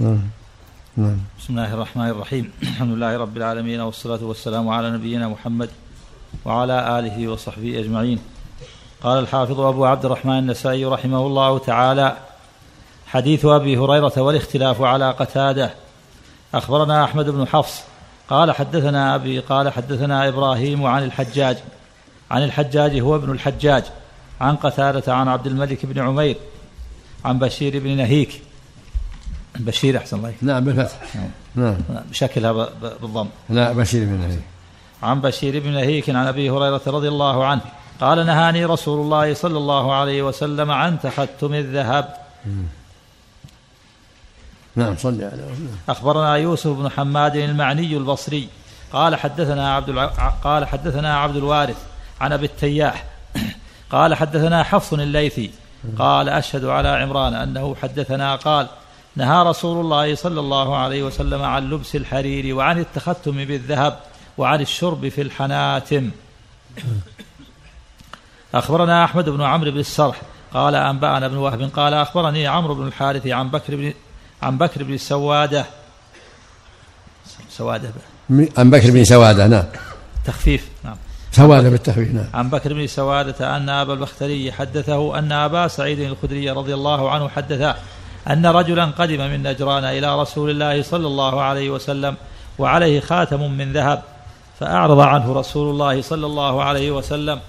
نعم. نعم. بسم الله الرحمن الرحيم. الحمد لله رب العالمين والصلاة والسلام على نبينا محمد وعلى آله وصحبه أجمعين. قال الحافظ أبو عبد الرحمن النسائي رحمه الله تعالى حديث أبي هريرة والاختلاف على قتادة. أخبرنا أحمد بن حفص قال حدثنا أبي قال حدثنا إبراهيم عن الحجاج عن الحجاج هو ابن الحجاج عن قتادة عن عبد الملك بن عمير عن بشير بن نهيك بشير أحسن الله نعم بالفتح. نعم. بشكلها بالضم. لا بشير بن نهيك عن بشير بن نهيك عن أبي هريرة رضي الله عنه. قال نهاني رسول الله صلى الله عليه وسلم عن تختم الذهب. نعم صلي على أخبرنا يوسف بن حماد المعني البصري. قال حدثنا عبد الع... قال حدثنا عبد الوارث عن أبي التياح. قال حدثنا حفص الليثي. قال أشهد على عمران أنه حدثنا. قال نهى رسول الله صلى الله عليه وسلم عن لبس الحرير وعن التختم بالذهب وعن الشرب في الحناتم. أخبرنا أحمد بن عمرو بن السرح قال أنبأنا بن وهب قال أخبرني عمرو بن الحارث عن بكر بن عن بكر بن سوادة. سوادة. عن بكر بن سوادة نعم. تخفيف نعم. سوادة بالتخفيف نعم. عن بكر بن سوادة أن أبا البختري حدثه أن أبا سعيد الخدري رضي الله عنه حدثه أن رجلا قدم من نجران إلى رسول الله صلى الله عليه وسلم وعليه خاتم من ذهب فأعرض عنه رسول الله صلى الله عليه وسلم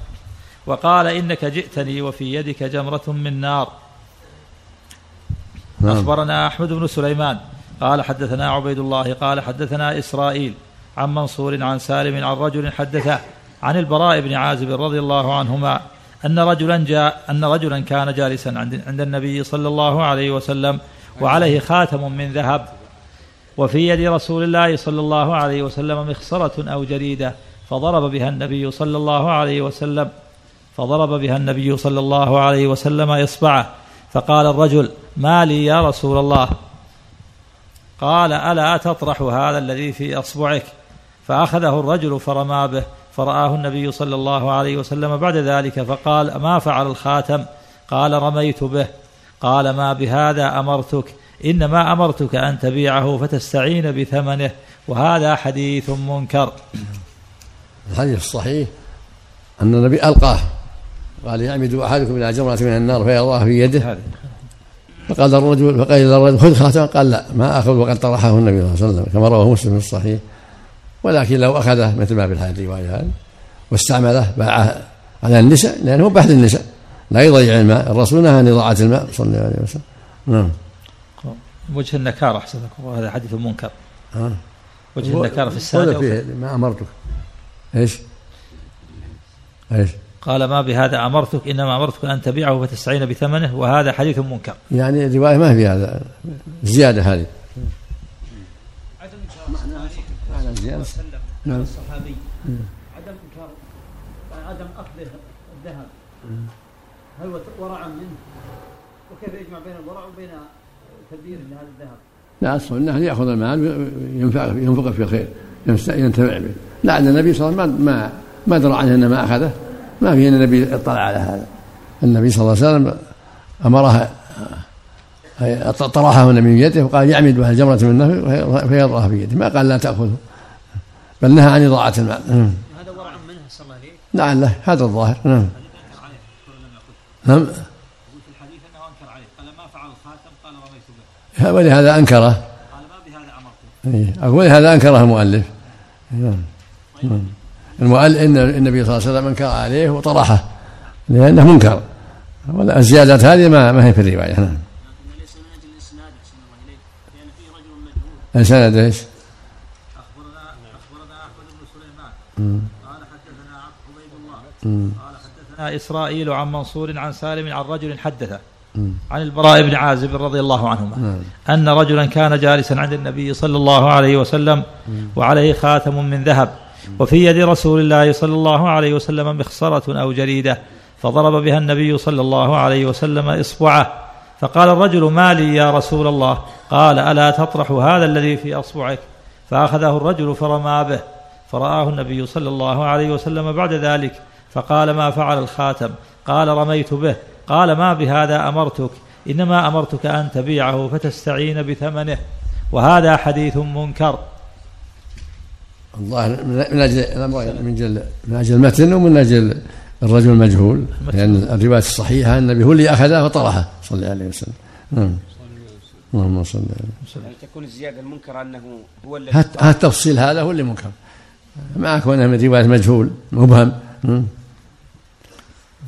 وقال إنك جئتني وفي يدك جمرة من نار نعم. أخبرنا أحمد بن سليمان قال حدثنا عبيد الله قال حدثنا إسرائيل عن منصور عن سالم عن رجل حدثه عن البراء بن عازب رضي الله عنهما أن رجلا جاء أن رجلا كان جالسا عند النبي صلى الله عليه وسلم وعليه خاتم من ذهب. وفي يد رسول الله صلى الله عليه وسلم مخصرة أو جريدة فضرب بها النبي صلى الله عليه وسلم. فضرب بها النبي صلى الله عليه وسلم إصبعه فقال الرجل ما لي يا رسول الله؟ قال ألا تطرح هذا الذي في أصبعك؟ فأخذه الرجل فرمى به فرآه النبي صلى الله عليه وسلم بعد ذلك فقال ما فعل الخاتم؟ قال رميت به. قال ما بهذا أمرتك؟ إنما أمرتك أن تبيعه فتستعين بثمنه. وهذا حديث منكر. الحديث الصحيح أن النبي ألقاه. قال يعمد أحدكم إلى جمرة من النار فيضعها في يده. فقال الرجل فقال الرجل خذ خاتما قال لا ما أخذ. وقد طرحه النبي صلى الله عليه وسلم كما رواه مسلم في الصحيح. ولكن لو أخذه مثل ما في الحديث الرواية هذه واستعمله باعه على النساء لأنه بحث النساء لا يضيع الماء الرسول نهى عن إضاعة الماء صلى الله عليه وسلم. نعم. وجه النكارة أحسن وهذا حديث منكر آه. وجه النكارة في السادة فيه ما أمرتك. إيش؟ إيش؟ قال ما بهذا أمرتك إنما أمرتك أن تبيعه فتستعين بثمنه وهذا حديث منكر. يعني الرواية ما في هذا زيادة هذه عدم معنى زيادة نعم. الصحابي. عدم إنكار عدم أخذه الذهب. هل ورعا منه؟ وكيف يجمع بين الورع وبين تدبير لهذا الذهب؟ لا أصل أنه يأخذ المال ينفق ينفق في الخير ينتفع به. لعل النبي صلى الله عليه وسلم ما ما درى عنه أن ما أخذه. ما في أن النبي اطلع على هذا. النبي صلى الله عليه وسلم أمرها طرحه النبي من يده وقال يعمد بها جمرة من نفسه فيضعها في يده. ما قال لا تأخذه. بل نهى عن إضاعة المال هذا ورع منه صلى الله عليه لعله هذا الظاهر. نعم. نعم. ولهذا أنكره. قال ما بهذا إيه. ولهذا أنكره المؤلف. نعم. نعم. المؤلف إن النبي صلى الله عليه وسلم أنكر عليه وطرحه لأنه منكر. الزيادات هذه ما ما هي في الرواية. نعم. لكن ليس من أجل الإسناد أحسن الله إليك لأن فيه رجل مجهول. السند إيش؟ اخبرنا اخبرنا احمد بن سليمان قال حدثنا عبيد الله. قال حدثنا إسرائيل عن منصور عن سالم عن رجل حدثه عن البراء بن عازب رضي الله عنهما. أن رجلا كان جالسا عند النبي صلى الله عليه وسلم وعليه خاتم من ذهب وفي يد رسول الله صلى الله عليه وسلم مخصرة أو جريدة فضرب بها النبي صلى الله عليه وسلم إصبعه. فقال الرجل ما لي يا رسول الله؟ قال ألا تطرح هذا الذي في أصبعك؟ فأخذه الرجل فرمى به فرآه النبي صلى الله عليه وسلم بعد ذلك فقال ما فعل الخاتم؟ قال رميت به. قال ما بهذا أمرتك؟ إنما أمرتك أن تبيعه فتستعين بثمنه. وهذا حديث منكر. الظاهر من أجل الامرين من أجل من أجل المتن ومن أجل الرجل المجهول. لأن يعني الرواية الصحيحة النبي هو اللي اخذه فطرحه صلى الله عليه وسلم. نعم. اللهم صل على يعني تكون الزيادة المنكر أنه هو الذي هات التفصيل هذا هو اللي منكر. معك كونه من رواية مجهول مبهم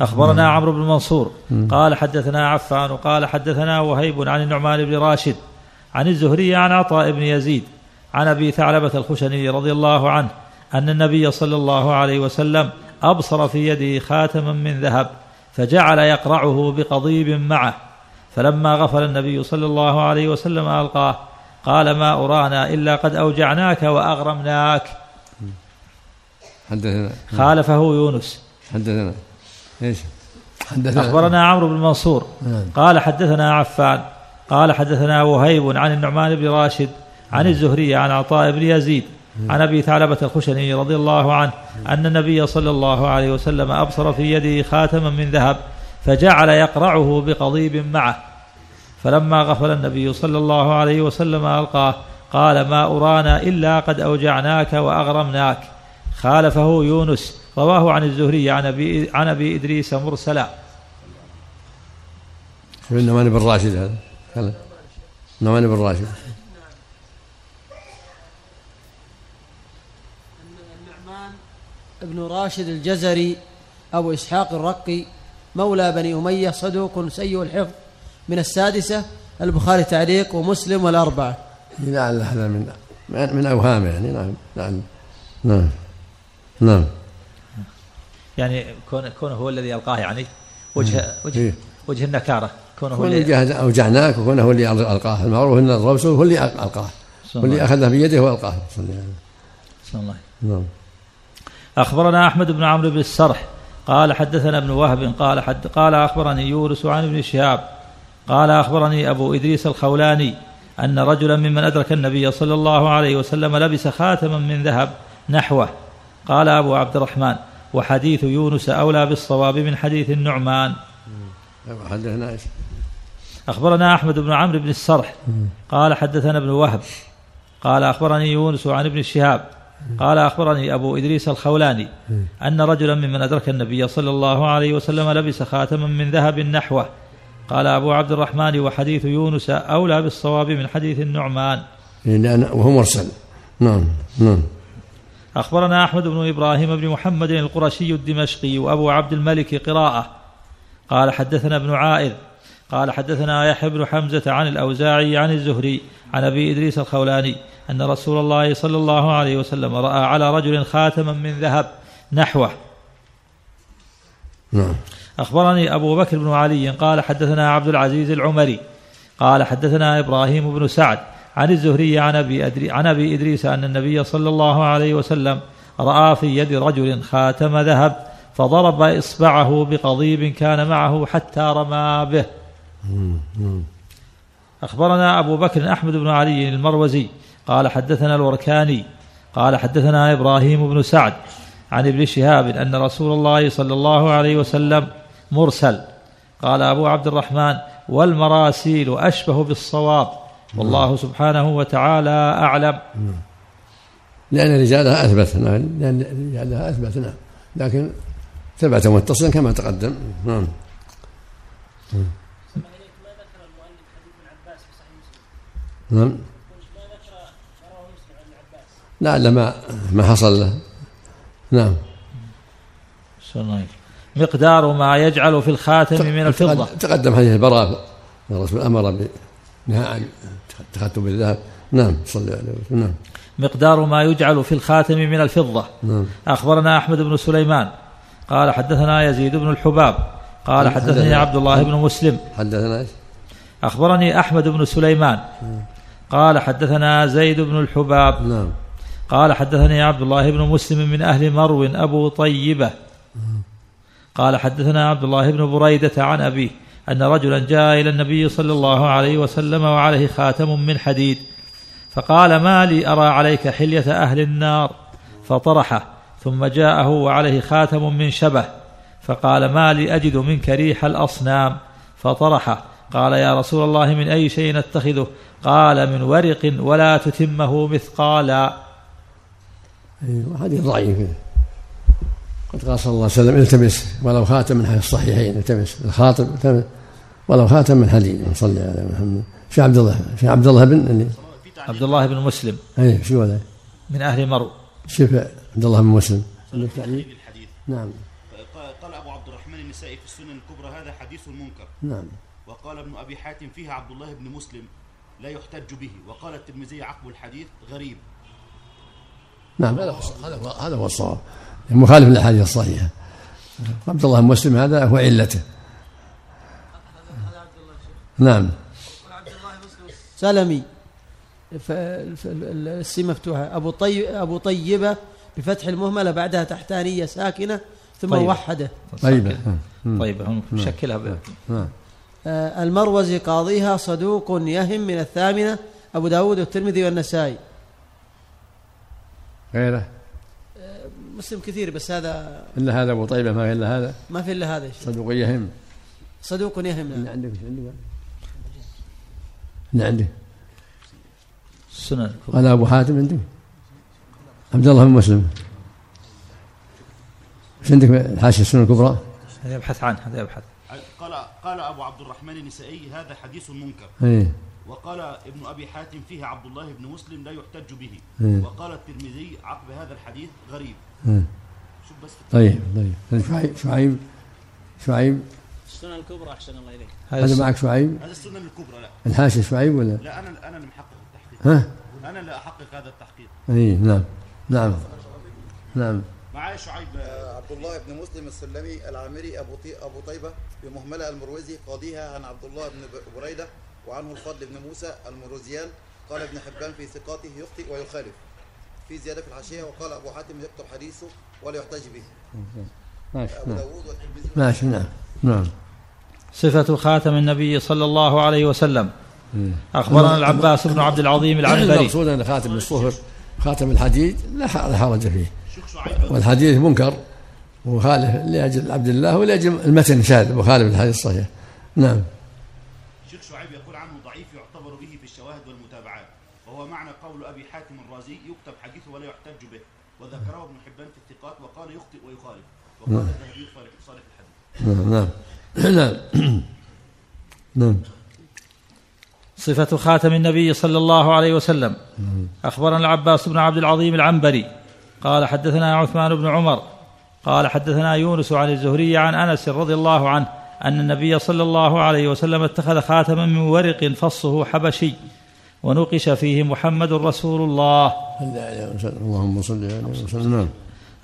أخبرنا عمرو بن منصور قال حدثنا عفان قال حدثنا وهيب عن النعمان بن راشد عن الزهري عن عطاء بن يزيد عن أبي ثعلبة الخشني رضي الله عنه أن النبي صلى الله عليه وسلم أبصر في يده خاتما من ذهب فجعل يقرعه بقضيب معه. فلما غفل النبي صلى الله عليه وسلم ألقاه قال ما أرانا إلا قد أوجعناك وأغرمناك. حدثنا خالفه يونس. حدثنا إيش؟ حدثنا أخبرنا عمرو بن منصور. نعم. قال حدثنا عفان. قال حدثنا وهيب عن النعمان بن راشد عن الزهري عن عطاء بن يزيد عن أبي ثعلبة الخشني رضي الله عنه أن النبي صلى الله عليه وسلم أبصر في يده خاتما من ذهب فجعل يقرعه بقضيب معه. فلما غفل النبي صلى الله عليه وسلم ألقاه قال ما أرانا إلا قد أوجعناك وأغرمناك. خالفه يونس رواه عن الزهري عن أبي عن أبي إدريس مرسلا. النعمان بن راشد هذا. النعمان بن راشد ابن راشد الجزري أبو إسحاق الرقي مولى بني أمية صدوق سيء الحفظ. من السادسة البخاري تعليق ومسلم والأربعة. لعل هذا من من أوهام يعني نعم نعم نعم. نعم. يعني كونه كونه هو الذي ألقاه يعني وجه وجه إيه. وجه النكارة كونه هو اللي أوجعناك وكونه هو اللي ألقاه المعروف أن الرسول هو اللي ألقاه. واللي أخذه بيده وألقاه صلى الله نعم. أخبرنا أحمد بن عمرو بن السرح قال حدثنا ابن وهب قال حد قال أخبرني يونس عن ابن شهاب قال أخبرني أبو إدريس الخولاني أن رجلا ممن أدرك النبي صلى الله عليه وسلم لبس خاتما من ذهب نحوه. قال أبو عبد الرحمن وحديث يونس أولى بالصواب من حديث النعمان. حدثنا أخبرنا أحمد بن عمرو بن السرح. قال حدثنا ابن وهب. قال أخبرني يونس عن ابن شهاب. قال أخبرني أبو إدريس الخولاني أن رجلا ممن أدرك النبي صلى الله عليه وسلم لبس خاتما من ذهب نحوه. قال أبو عبد الرحمن وحديث يونس أولى بالصواب من حديث النعمان. وهو مرسل. نعم نعم. أخبرنا أحمد بن إبراهيم بن محمد القرشي الدمشقي وأبو عبد الملك قراءة. قال حدثنا ابن عائذ. قال حدثنا يحيى بن حمزة عن الأوزاعي عن الزهري عن أبي إدريس الخولاني أن رسول الله صلى الله عليه وسلم رأى على رجل خاتما من ذهب نحوه. نعم. أخبرني أبو بكر بن علي قال حدثنا عبد العزيز العمري. قال حدثنا إبراهيم بن سعد عن الزهري عن أبي, أدري عن أبي إدريس أن النبي صلى الله عليه وسلم رأى في يد رجل خاتم ذهب فضرب إصبعه بقضيب كان معه حتى رمى به. أخبرنا أبو بكر أحمد بن علي المروزي قال حدثنا الوركاني قال حدثنا إبراهيم بن سعد عن ابن شهاب أن رسول الله صلى الله عليه وسلم مرسل قال أبو عبد الرحمن والمراسيل أشبه بالصواب والله سبحانه وتعالى أعلم. لأن رجالها أثبت نعم لأن رجالها أثبت نعم لكن ثبت متصلا كما تقدم. نعم. نعم. لعل ما ما حصل له. نعم. مقدار ما يجعل في الخاتم من الفضة. تقدم حديث البراء الرسول أمر بنهى عن التختم بالذهب نعم صلى الله عليه وسلم نعم. مقدار ما يجعل في الخاتم من الفضة. نعم. أخبرنا أحمد بن سليمان. قال حدثنا يزيد بن الحباب. قال حدثني عبد الله بن مسلم. حدثنا أخبرني أحمد بن سليمان. قال حدثنا زيد بن الحباب. نعم. قال حدثني عبد الله بن مسلم من أهل مرو أبو طيبة. قال حدثنا عبد الله بن بريدة عن أبيه. أن رجلا جاء إلى النبي صلى الله عليه وسلم وعليه خاتم من حديد فقال ما لي أرى عليك حلية أهل النار؟ فطرحه ثم جاءه وعليه خاتم من شبه فقال ما لي أجد منك ريح الأصنام؟ فطرحه قال يا رسول الله من أي شيء نتخذه؟ قال من ورق ولا تتمه مثقالا. أيوة حديث ضعيف قد قال صلى الله عليه وسلم التمس ولو خاتم من الصحيحين التمس الخاطب التمس ولو خاتم من حديد صلي على محمد. في عبد الله في عبد الله بن اللي عبد الله بن مسلم. اي شو هذا؟ من أهل مرو. شوف عبد الله بن مسلم. الحديث نعم. قال أبو عبد الرحمن النسائي في السنن الكبرى هذا حديث منكر. نعم. وقال ابن أبي حاتم فيها عبد الله بن مسلم لا يحتج به. وقال الترمذي عقب الحديث غريب. نعم. هذا هو هذا هو هذا هو الصواب. مخالف للأحاديث الصحيحة. عبد الله بن مسلم هذا هو علته. نعم. سلمي السي مفتوحة. أبو طيب أبو طيبة بفتح المهملة بعدها تحتانية ساكنة ثم طيبة. موحدة طيبة. طيب هم شكلها. ب- نعم. آه، المروزي قاضيها صدوق يهم من الثامنة. أبو داود والترمذي والنسائي. غيره؟ مسلم كثير بس هذا إلا هذا أبو طيبة ما إلا هذا. ما في إلا هذا. الشيء صدوق يهم. صدوق يهم. اللي نعم. عندك؟ إيش عندك؟ اللي عندك؟ السنن قال أبو حاتم عندك عبد الله بن مسلم. إيش عندك الحاشيه السنة الكبرى؟ هذا يبحث عنه هذا يبحث. قال قال أبو عبد الرحمن النسائي هذا حديث منكر. اي وقال ابن أبي حاتم فيه عبد الله بن مسلم لا يحتج به. مم. وقال الترمذي عقب هذا الحديث غريب. شوف بس طيب طيب. شعيب شعيب شعيب. السنن الكبرى أحسن الله إليك. هذا. معك شعيب؟ هذا السنن الكبرى لا. الحاشية شعيب ولا؟ لا أنا أنا اللي محقق التحقيق. ها؟ أنا اللي أحقق هذا التحقيق. إي نعم. نعم. نعم. معايا شعيب. عبد الله بن مسلم السلمي العامري أبو طي... أبو طيبة بمهملة المروزي قاضيها عن عبد الله بن بريدة. وعنه الفضل بن موسى المروزيان قال ابن حبان في ثقاته يخطئ ويخالف في زيادة في الحاشية وقال أبو حاتم يكتب حديثه ولا يحتج به. ماشي نعم. داود ماشي نعم. نعم. صفة خاتم النبي صلى الله عليه وسلم. أخبرنا العباس بن عبد العظيم العنبري المقصود أن خاتم الصهر خاتم الحديد؟ لا حرج فيه. والحديث منكر وخالف لأجل عبد الله ولأجل المتن شاذ وخالف الحديث الصحيح. نعم شيخ شعيب يقول عنه ضعيف يعتبر به في الشواهد والمتابعات. وهو معنى قول أبي حاتم الرازي يكتب حديثه ولا يحتج به. وذكره ابن حبان في الثقات وقال يخطئ ويخالف. وقال الذهبي صالح صالح الحديث. نعم نعم. نعم. نعم. صفة خاتم النبي صلى الله عليه وسلم. أخبرنا العباس بن عبد العظيم العنبري. قال حدثنا عثمان بن عمر. قال حدثنا يونس عن الزهري عن أنس رضي الله عنه. أن النبي صلى الله عليه وسلم اتخذ خاتما من ورق فصه حبشي ونقش فيه محمد رسول الله. اللهم صل عليه وسلم نعم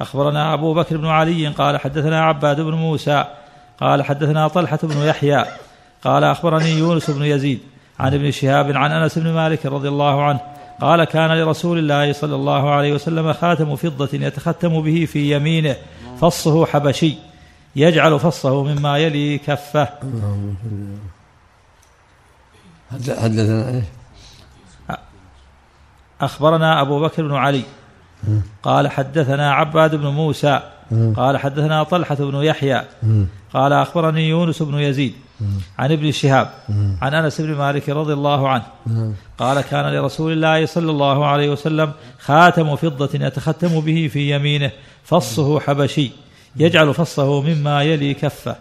أخبرنا أبو بكر بن علي قال حدثنا عباد بن موسى قال حدثنا طلحة بن يحيى قال أخبرني يونس بن يزيد عن ابن شهاب عن أنس بن مالك رضي الله عنه قال كان لرسول الله صلى الله عليه وسلم خاتم فضة يتختم به في يمينه فصه حبشي. يجعل فصه مما يلي كفه. حد- حدثنا إيش؟ أخبرنا أبو بكر بن علي. قال حدثنا عباد بن موسى. قال حدثنا طلحة بن يحيى. قال أخبرني يونس بن يزيد عن ابن شهاب عن أنس بن مالك رضي الله عنه. قال كان لرسول الله صلى الله عليه وسلم خاتم فضة يتختم به في يمينه فصه حبشي. يجعل فصه مما يلي كفه.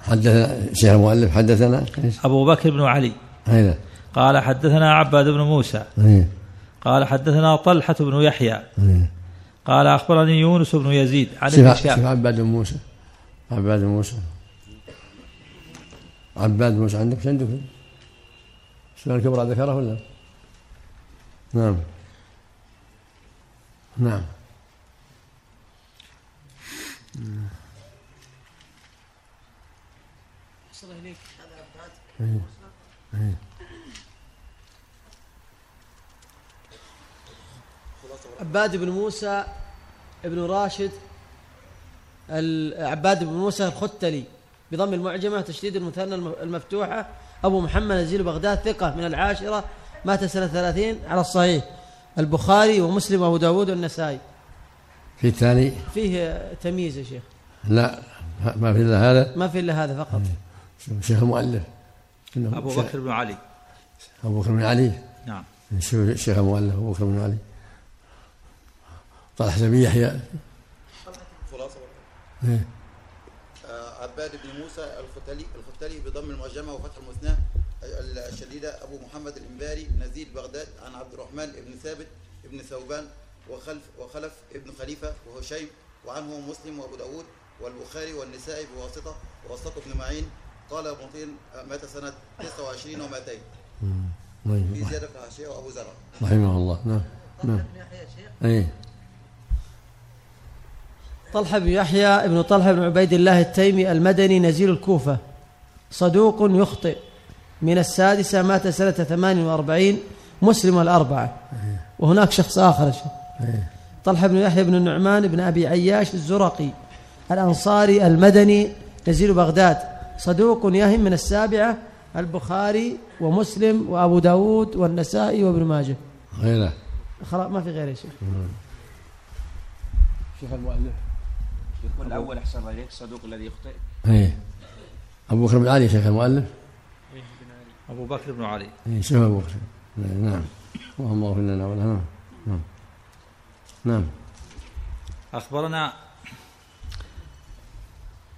حدثنا شيخ المؤلف حدثنا؟ أبو بكر بن علي. اين؟ قال حدثنا عباد بن موسى. إيه. قال حدثنا طلحة بن يحيى. إيه. قال أخبرني يونس بن يزيد عن ابن شهاب عباد بن موسى. عباد بن موسى. عباد بن موسى عندك عندك؟ الكبرى ذكره ولا؟ نعم. نعم. عباد بن موسى ابن راشد عباد بن موسى الختلي. بضم المعجمة تشديد المثنى الم- المفتوحة. أبو محمد نزيل بغداد ثقة من العاشرة. مات سنة ثلاثين على الصحيح. البخاري ومسلم وأبو داود والنسائي. في الثاني؟ فيه تمييز يا شيخ. لا ما في إلا هذا؟ ما في إلا هذا فقط. شيخ المؤلف. شيخ- بكر بن علي. أبو بكر بن علي؟ نعم. شيخ المؤلف أبو بكر بن علي؟ طلحة بن يحيى. خلاصة إيه. آه، عباد بن موسى الختلي الختلي بضم المعجمة وفتح المثنى. الشديدة أبو محمد الإنباري نزيل بغداد عن عبد الرحمن بن ثابت بن ثوبان وخلف وخلف ابن خليفة وهشيم وعنه مسلم وأبو داود والبخاري والنسائي بواسطة ووسط ابن معين. قال ابن طين آه، مات سنة 29 و200 في طيب. زيادة في الحاشية وأبو زرع. رحمه الله. نعم. نعم. اي طلحة بن يحيى ابن طلحة بن عبيد الله التيمي المدني نزيل الكوفة. صدوق يخطئ. من السادسة مات سنة 48 مسلم الأربعة. وهناك شخص آخر يا شيخ. طلحة بن يحيى بن النعمان بن أبي عياش الزرقي الأنصاري المدني نزيل بغداد. صدوق يهم من السابعة البخاري ومسلم وأبو داود والنسائي وابن ماجه. غيره. خلاص ما في غيره يا شيخ. شيخ المؤلف. يكون الأول أحسن عليك الصدوق الذي يخطئ اي أبو بكر بن علي شيخ المؤلف. أبو بكر بن علي. اي شوف أبو بكر. نعم. اللهم اغفر لنا ولنا. نعم. نعم. أخبرنا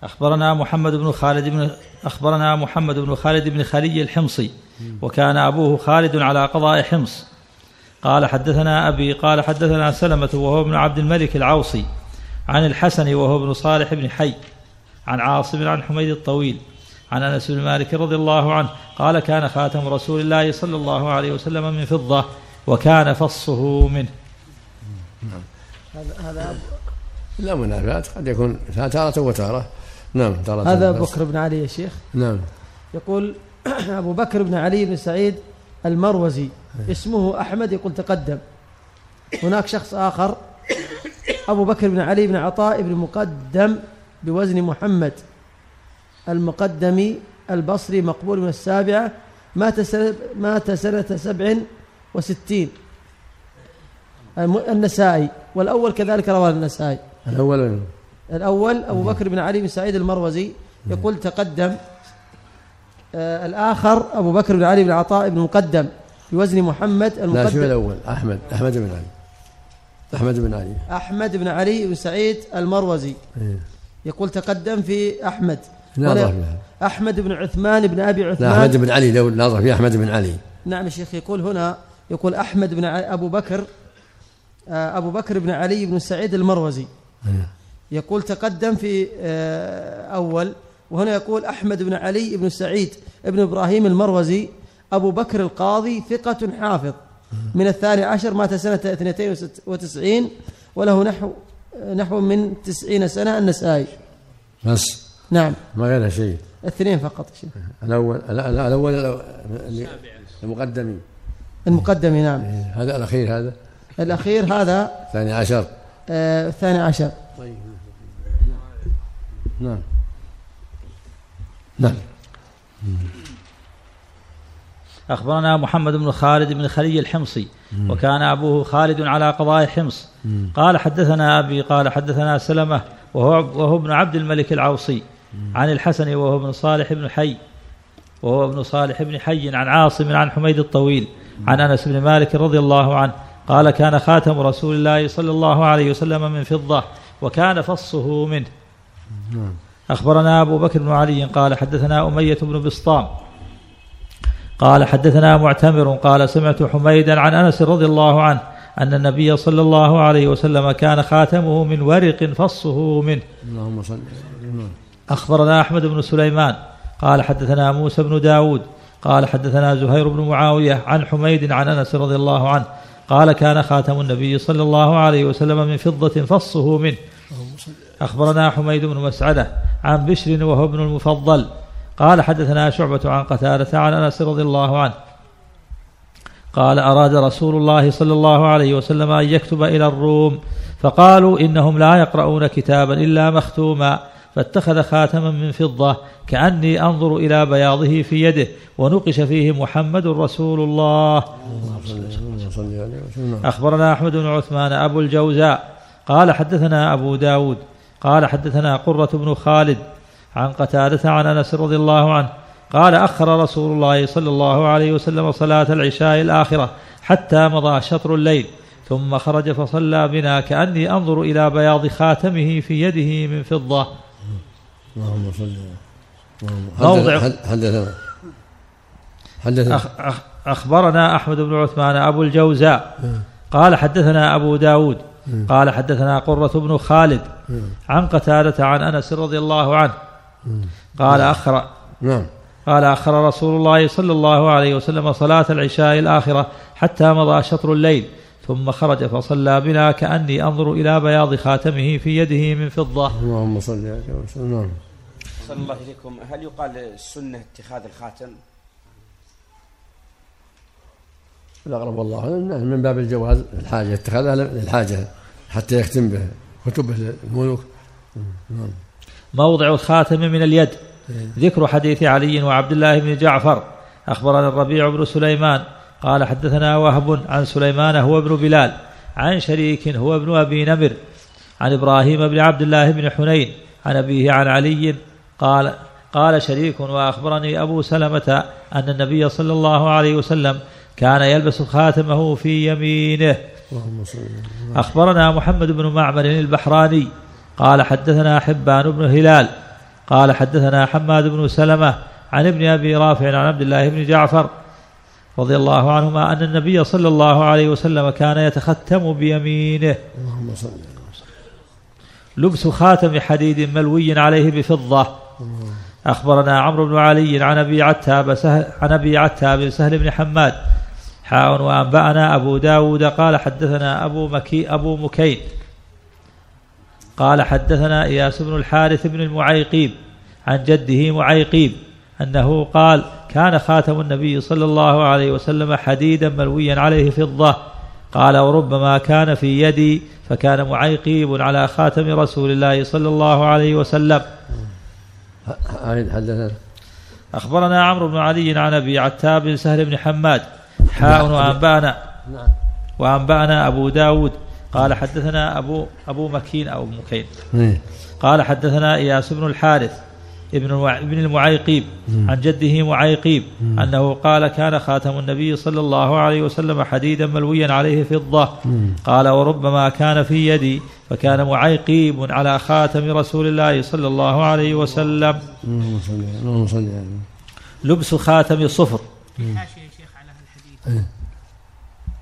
أخبرنا محمد بن خالد بن أخبرنا محمد بن خالد بن خلي الحمصي وكان أبوه خالد على قضاء حمص. قال حدثنا أبي قال حدثنا سلمة وهو ابن عبد الملك العوصي عن الحسن وهو ابن صالح بن حي عن عاصم عن حميد الطويل. عن انس بن مالك رضي الله عنه قال كان خاتم رسول الله صلى الله عليه وسلم من فضة وكان فصه منه. هذا هذا لا منافات قد يكون تارة وتارة. نعم تارة هذا بس. بكر بن علي يا شيخ. نعم. يقول أبو بكر بن علي بن سعيد المروزي اسمه أحمد يقول تقدم. هناك شخص آخر أبو بكر بن علي بن عطاء بن مقدم بوزن محمد. المقدمي البصري مقبول من السابعة مات سنة مات سنة سبع وستين. النسائي. والأول كذلك رواه النسائي. الأول الأول أبو بكر بن علي بن سعيد المروزي يقول تقدم. آه الآخر أبو بكر بن علي بن عطاء بن مقدم بوزن محمد لا شوف المقدم الأول؟ أحمد أحمد بن علي. أحمد بن علي. أحمد بن علي بن سعيد المروزي. إيه. يقول تقدم في أحمد. ناظر أحمد بن عثمان بن أبي لا أحمد عثمان بن علي لو ناظر في أحمد بن علي. نعم يا شيخ يقول هنا يقول أحمد بن أبو بكر آه أبو بكر بن علي بن سعيد المروزي. إيه. يقول تقدم في آه، أول وهنا يقول أحمد بن علي بن سعيد بن إبراهيم المروزي أبو بكر القاضي ثقة حافظ. من الثاني عشر مات سنة 92 وله نحو نحو من 90 سنة النسائي. بس. نعم. ما غير شيء. الاثنين فقط يا شيخ. الأول لا لا الأول الأول- اللي- المقدمي المقدم نعم. إيه. هذا الأخير هذا. الأخير هذا الثاني عشر. آه، الثاني عشر. نعم. نعم. أخبرنا محمد بن خالد بن خلي الحمصي وكان أبوه خالد على قضاء حمص. قال حدثنا أبي قال حدثنا سلمة وهو, وهو ابن عبد الملك العوصي. عن الحسن وهو ابن صالح بن حي وهو ابن صالح بن حي عن عاصم عن حميد الطويل عن أنس بن مالك رضي الله عنه قال كان خاتم رسول الله صلى الله عليه وسلم من فضة وكان فصه منه. أخبرنا أبو بكر بن علي قال حدثنا أمية بن بسطام. قال حدثنا معتمر قال سمعت حميدا عن أنس رضي الله عنه أن النبي صلى الله عليه وسلم كان خاتمه من ورق فصه منه. اللهم صل أخبرنا أحمد بن سليمان قال حدثنا موسى بن داود قال حدثنا زهير بن معاوية عن حميد عن أنس رضي الله عنه قال كان خاتم النبي صلى الله عليه وسلم من فضة فصه منه. أخبرنا حميد بن مسعدة عن بشر وهو ابن المفضل قال حدثنا شعبة عن قتادة عن أنس رضي الله عنه قال أراد رسول الله صلى الله عليه وسلم أن يكتب إلى الروم فقالوا إنهم لا يقرؤون كتابا إلا مختوما. فاتخذ خاتما من فضة كأني أنظر إلى بياضه في يده ونقش فيه محمد رسول الله. أخبرنا أحمد بن عثمان أبو الجوزاء قال حدثنا أبو داود قال حدثنا قرة بن خالد عن قتادة عن أنس رضي الله عنه قال أخر رسول الله صلى الله عليه وسلم صلاة العشاء الآخرة حتى مضى شطر الليل ثم خرج فصلى بنا كأني أنظر إلى بياض خاتمه في يده من فضة اللهم صل موضع- حدث- حدثنا حدثنا أخ أخ أخبرنا أحمد بن عثمان أبو الجوزاء. قال حدثنا أبو داود. قال حدثنا قرة بن خالد عن قتادة عن أنس رضي الله عنه. قال أخر نعم. قال أخر رسول الله صلى الله عليه وسلم صلاة العشاء الآخرة حتى مضى شطر الليل ثم خرج فصلى بنا كأني أنظر إلى بياض خاتمه في يده من فضة. اللهم صل عليه وسلم نعم صلى الله إليكم هل يقال السنة اتخاذ الخاتم؟ الأقرب والله من باب الجواز الحاجة اتخاذها للحاجة حتى يختم به كتبه الملوك موضع الخاتم من اليد. ذكر حديث علي وعبد الله بن جعفر. أخبرنا الربيع بن سليمان. قال حدثنا وهب عن سليمان هو ابن بلال. عن شريك هو ابن أبي نمر. عن إبراهيم بن عبد الله بن حنين. عن أبيه عن علي قال قال شريك وأخبرني أبو سلمة أن النبي صلى الله عليه وسلم كان يلبس خاتمه في يمينه. أخبرنا محمد بن معمر البحراني قال حدثنا حبان بن هلال قال حدثنا حماد بن سلمة عن ابن أبي رافع عن عبد الله بن جعفر رضي الله عنهما أن النبي صلى الله عليه وسلم كان يتختم بيمينه. اللهم صل لبس خاتم حديد ملوي عليه بفضة. أخبرنا عمرو بن علي عن أبي عتاب سهل عن أبي عتاب سهل بن حماد حاء وأنبأنا أبو داود قال حدثنا أبو مكي أبو مكين قال حدثنا إياس بن الحارث بن المعيقيب عن جده معيقيب أنه قال كان خاتم النبي صلى الله عليه وسلم حديدا ملويا عليه فضة قال وربما كان في يدي فكان معيقيب على خاتم رسول الله صلى الله عليه وسلم أعيد حدثنا أخبرنا عمرو بن علي عن أبي عتاب بن سهل بن حماد. حاء وأنبأنا. نعم. وأنبأنا أبو داود. قال حدثنا أبو أبو مكين أو مكين. إيه. قال حدثنا إياس بن الحارث ابن ابن المعيقيب. عن جده معيقيب. أنه قال كان خاتم النبي صلى الله عليه وسلم حديدا ملويا عليه فضة. قال وربما كان في يدي فكان معيقيب على خاتم رسول الله صلى الله عليه وسلم. اللهم صل اللهم صل لبس خاتم صفر. حاشية يا شيخ على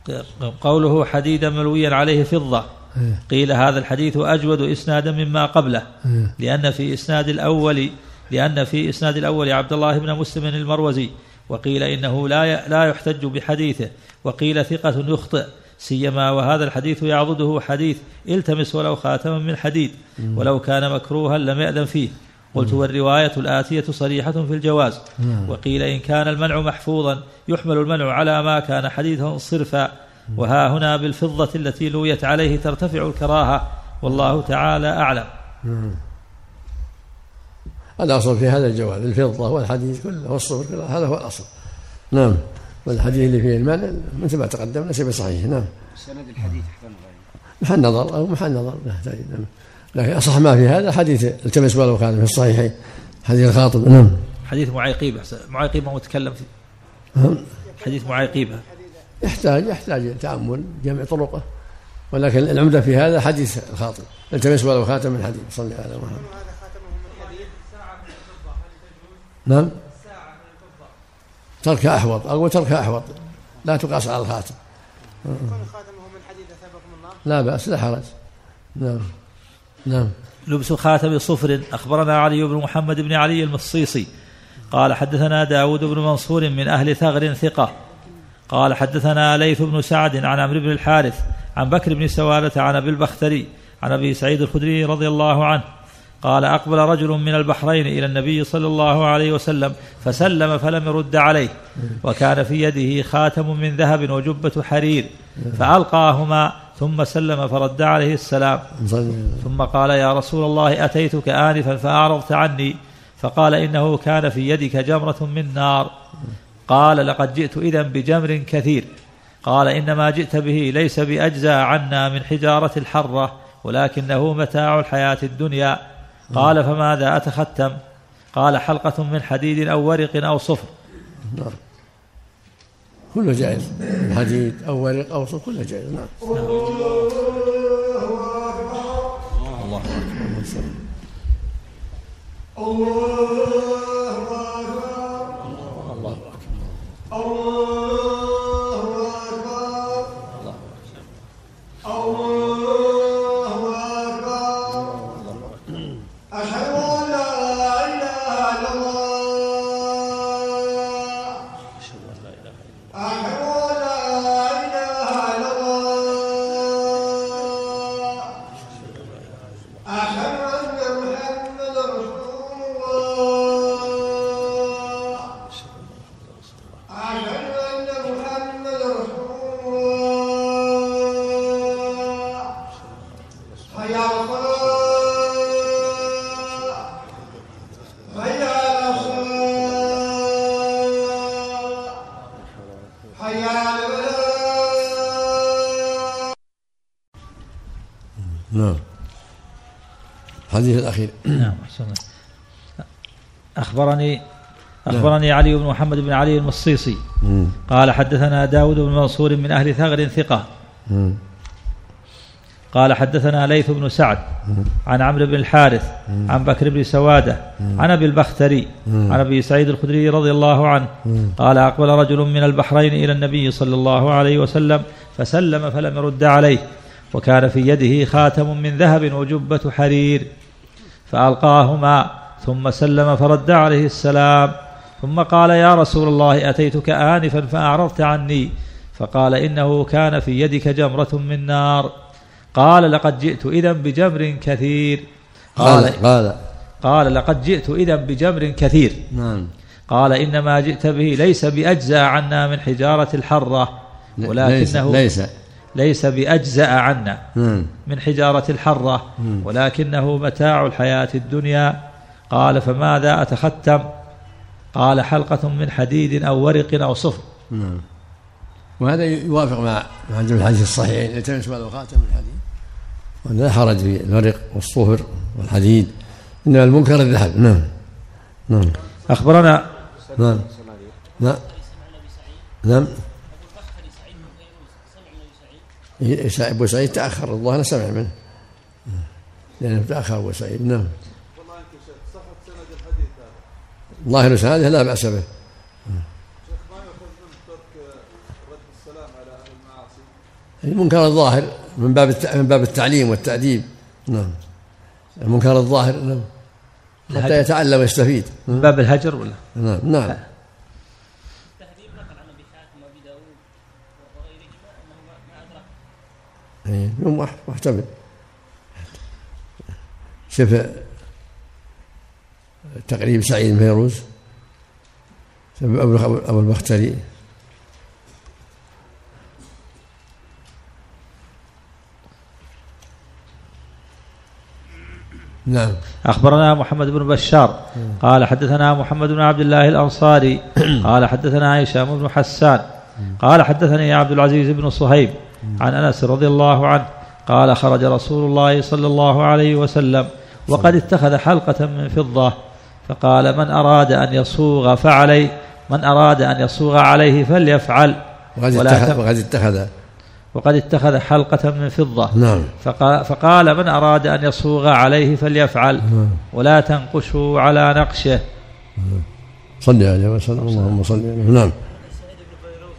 هالحديث قوله حديدا ملويا عليه فضة. إيه. قيل هذا الحديث أجود إسنادا مما قبله. إيه. لأن في إسناد الأول لأن في إسناد الأول عبد الله بن مسلم المروزي. وقيل إنه لا لا يحتج بحديثه. وقيل ثقة يخطئ. سيما وهذا الحديث يعضده حديث التمس ولو خاتما من حديد ولو كان مكروها لم يأذن فيه. قلت والرواية الآتية صريحة في الجواز. وقيل إن كان المنع محفوظا يحمل المنع على ما كان حديثا صرفا. وها هنا بالفضة التي لويت عليه ترتفع الكراهة. والله تعالى أعلم. الأصل في هذا الجواز الفضة والحديث كله والصفر كله هذا هو الأصل. نعم. والحديث اللي فيه المانع مثل ما تقدم ليس بصحيح نعم. سند الحديث غيره محل نظر أو محل نظر. لا يحتاج نعم. لكن أصح ما في هذا حديث التمس ولو كان في الصحيحين حديث الخاطب. نعم. حديث معيقيب أحسن. معيقيب ما متكلم في حديث معيقيب. يحتاج يحتاج تأمل جمع طرقه. ولكن العمدة في هذا حديث الخاطب. التمس ولو خاتم من حديد صلى الله عليه وسلم. نعم. تركها أحوط أقول تركها أحوط. لا تقاس على الخاتم. كون خاتمه من الله لا بأس لا حرج. نعم. نعم. لبس خاتم صفر. أخبرنا علي بن محمد بن علي المصيصي. قال حدثنا داود بن منصور من أهل ثغر ثقة. قال حدثنا ليث بن سعد عن عمرو بن الحارث عن بكر بن سوالة عن أبي البختري عن أبي سعيد الخدري رضي الله عنه. قال أقبل رجل من البحرين إلى النبي صلى الله عليه وسلم فسلم فلم يرد عليه وكان في يده خاتم من ذهب وجبة حرير فألقاهما ثم سلم فرد عليه السلام. ثم قال يا رسول الله أتيتك آنفا فأعرضت عني. فقال إنه كان في يدك جمرة من نار. قال لقد جئت إذا بجمر كثير. قال إنما جئت به ليس بأجزى عنا من حجارة الحرة ولكنه متاع الحياة الدنيا. قال فماذا أتختم؟ قال حلقة من حديد أو ورق أو صفر. نعم. كله جائز. حديد أو ورق أو صفر كله جائز. نعم. الله أشهد نعم. الحديث الأخير نعم أحسن. أخبرني أخبرني علي بن محمد بن علي المصيصي. مم. قال حدثنا داود بن منصور من أهل ثغر ثقة. مم. قال حدثنا ليث بن سعد عن عمرو بن الحارث عن بكر بن سوادة عن أبي البختري عن أبي سعيد الخدري رضي الله عنه. قال أقبل رجل من البحرين إلى النبي صلى الله عليه وسلم فسلم فلم يرد عليه. وكان في يده خاتم من ذهب وجبة حرير فألقاهما ثم سلم فرد عليه السلام ثم قال يا رسول الله أتيتك آنفا فأعرضت عني فقال إنه كان في يدك جمرة من نار قال لقد جئت إذا بجمر كثير قال قال قال. قال لقد جئت إذا بجمر كثير نعم. قال إنما جئت به ليس باجزا عنا من حجارة الحرة ليس ولكنه ليس ليس. بأجزأ عنا نعم من حجارة الحرة ولكنه متاع الحياة الدنيا. قال فماذا أتختم؟ قال حلقة من حديد أو ورق أو صفر. وهذا يوافق مع مع الحديث الصحيحين يلتمس بعض خاتم الحديد وأن لا حرج في الورق والصفر والحديد إنما المنكر الذهب. نعم. نعم. أخبرنا نعم. نعم. نعم. أبو سعيد تأخر الله أنا سمع منه. لأنه تأخر أبو سعيد نعم. ظاهر سنده لا بأس به. المنكر الظاهر من باب الت- من باب التعليم والتأديب نعم. المنكر الظاهر نعم. حتى. يتعلم ويستفيد. من باب الهجر ولا؟ نعم نعم التهذيب نقل عن ابي حاتم وابي داود وغيرهما انه ما ادرك إيه، يوم واحد محتمل. شوف تقريب سعيد شوف أبو أبو البختري نعم. أخبرنا محمد بن بشار قال حدثنا محمد بن عبد الله الأنصاري قال حدثنا هشام بن حسان قال حدثني عبد العزيز بن صهيب عن أنس رضي الله عنه قال خرج رسول الله صلى الله عليه وسلم وقد اتخذ حلقة من فضة فقال من أراد أن يصوغ فعلي من أراد أن يصوغ عليه فليفعل. وقد اتخذ وقد اتخذ. وقد اتخذ حلقة من فضة. نعم. فقال, فقال من أراد أن يصوغ عليه فليفعل. ولا تنقشوا على نقشه. صل عليه وسلم. اللهم صل عليه. نعم.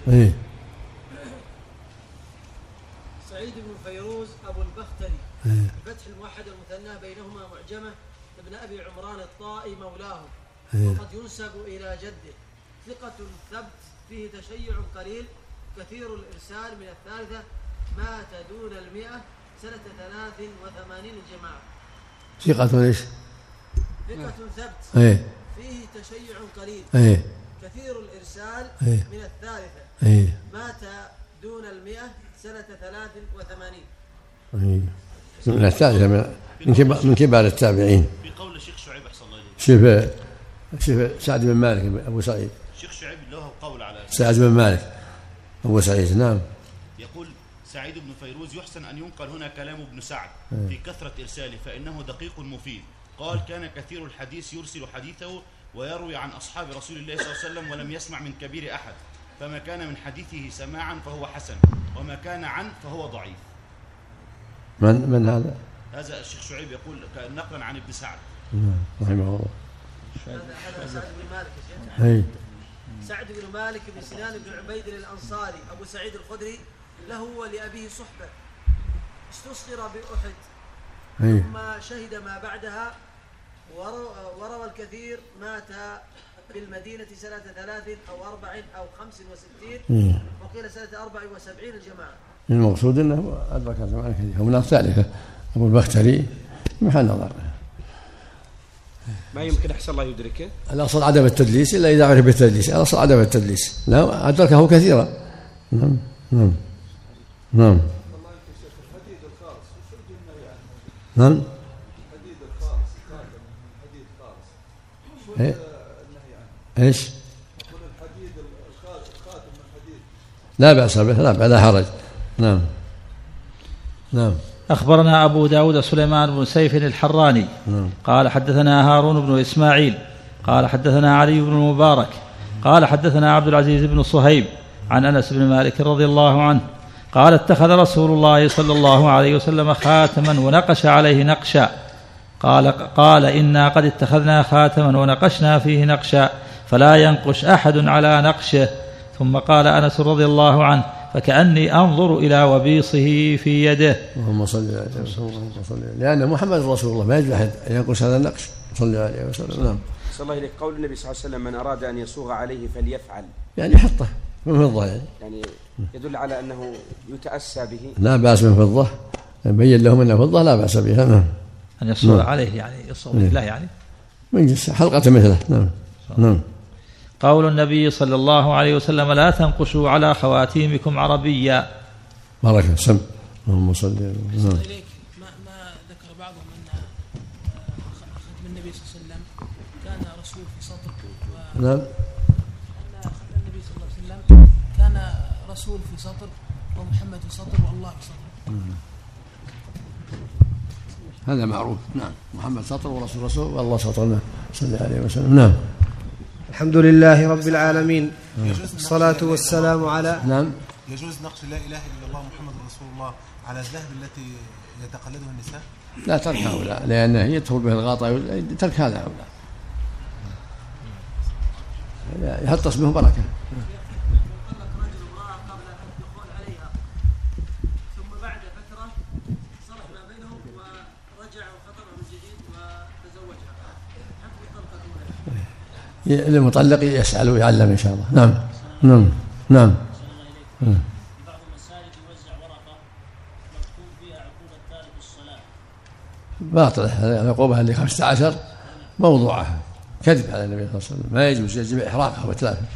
إيه سعيد بن فيروز أبو البختري. بفتح الموحد المثنى بينهما معجمة ابن أبي عمران الطائي مولاه. وقد ينسب إلى جده. ثقة ثبت فيه تشيع قليل. كثير الإرسال من الثالثة مات دون المئة سنة ثلاث وثمانين جماعة. ثقة إيش؟ ثقة ثبت إيه. فيه تشيع قليل. إيه. كثير الإرسال إيه. من الثالثة إيه. مات دون المئة سنة ثلاث وثمانين. إيه. من الثالثة من كبار, من كبار التابعين. في قول الشيخ شعيب أحسن الله شوف شوف سعد بن مالك أبو سعيد. الشيخ شعيب له قول على سعد بن مالك أبو سعيد نعم. يقول سعيد بن فيروز يحسن أن ينقل هنا كلام ابن سعد إيه. في كثرة إرساله فإنه دقيق مفيد. قال كان كثير الحديث يرسل حديثه ويروي عن أصحاب رسول الله صلى الله عليه وسلم ولم يسمع من كبير أحد. فما كان من حديثه سماعا فهو حسن وما كان عن فهو ضعيف. من من هذا؟ هذا الشيخ شعيب يقول نقلا عن ابن سعد. نعم، رحمه الله. هذا هذا سعد بن مالك يا شيخ. اي سعد بن مالك بن سنان بن عبيد الأنصاري أبو سعيد الخدري له ولأبيه صحبة. استصغر بأحد. ثم شهد ما بعدها ورو- وروى الكثير مات بالمدينة سنة ثلاث أو أربع أو خمس وستين. وقيل سنة أربع وسبعين الجماعة. المقصود إنه أدرك زمان كثير ومن ثالثه أبو البختري محل نظر. ما يمكن أحسن الله يدركه؟ الاصل عدم التدليس إلا إذا عرف بالتدليس. الاصل عدم التدليس. لا أدركه كثيرا. نعم نعم نعم. نعم. إيه؟ إيش؟ لا بأس به لا لا حرج. نعم. نعم. أخبرنا أبو داود سليمان بن سيف الحراني. نعم. قال حدثنا هارون بن إسماعيل. قال حدثنا علي بن المبارك قال حدثنا عبد العزيز بن صهيب عن أنس بن مالك رضي الله عنه. قال اتخذ رسول الله صلى الله عليه وسلم خاتما ونقش عليه نقشا. قال قال إنا قد اتخذنا خاتما ونقشنا فيه نقشا. فلا ينقش أحد على نقشه. ثم قال أنس رضي الله عنه فكأني أنظر إلى وبيصه في يده. اللهم صل عليه وسلم اللهم صل عليه لأن محمد رسول الله ما يجوز أحد أن ينقص هذا النقش صلى عليه وسلم. نعم صلى الله إليك. قول النبي صلى الله عليه وسلم من أراد أن يصوغ عليه فليفعل. يعني يحطه من فضة يعني. يعني يدل على أنه يتأسى به. لا بأس من فضة. بين لهم أنه فضة لا بأس بها. نعم. أن يصور نعم. عليه يعني يصور نعم. له يعني. من جنس حلقة مثله. نعم. نعم. قول النبي صلى الله عليه وسلم لا تنقشوا على خواتيمكم عربيا. بارك سم. اللهم صل أحسن نعم. إليك ما ما ذكر بعضهم أن آه، ختم النبي صلى الله عليه وسلم كان رسول في سطر و- نعم. أن ختم النبي صلى الله عليه وسلم كان رسول في سطر ومحمد في سطر والله في سطر هذا معروف. نعم. محمد سطر ورسول رسول والله سطر نعم صلى الله عليه وسلم. نعم. الحمد لله رب العالمين. الصلاة والسلام على نعم. يجوز نقش لا إله إلا الله محمد رسول الله على الذهب التي يتقلده النساء؟ لا ترك هؤلاء لأنه يدخل به الغاطة ترك هذا هؤلاء. يحط اسمه بركة. للمطلق يسأل ويعلم إن شاء الله. نعم. نعم. نعم. الصلاة باطلة العقوبة اللي 15 موضوعة كذب على النبي صلى الله عليه وسلم. ما يجوز. يجب إحراقها وإتلافها.